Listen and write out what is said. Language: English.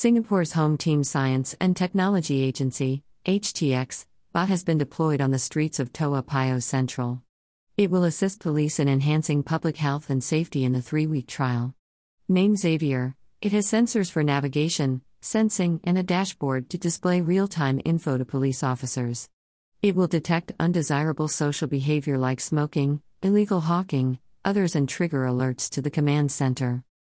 Singapore's Home Team Science and Technology Agency, HTX, bot has been deployed on the streets of Toa Payoh Central. It will assist police in enhancing public health and safety in the three week trial. Named Xavier, it has sensors for navigation, sensing, and a dashboard to display real time info to police officers. It will detect undesirable social behavior like smoking, illegal hawking, others, and trigger alerts to the command center.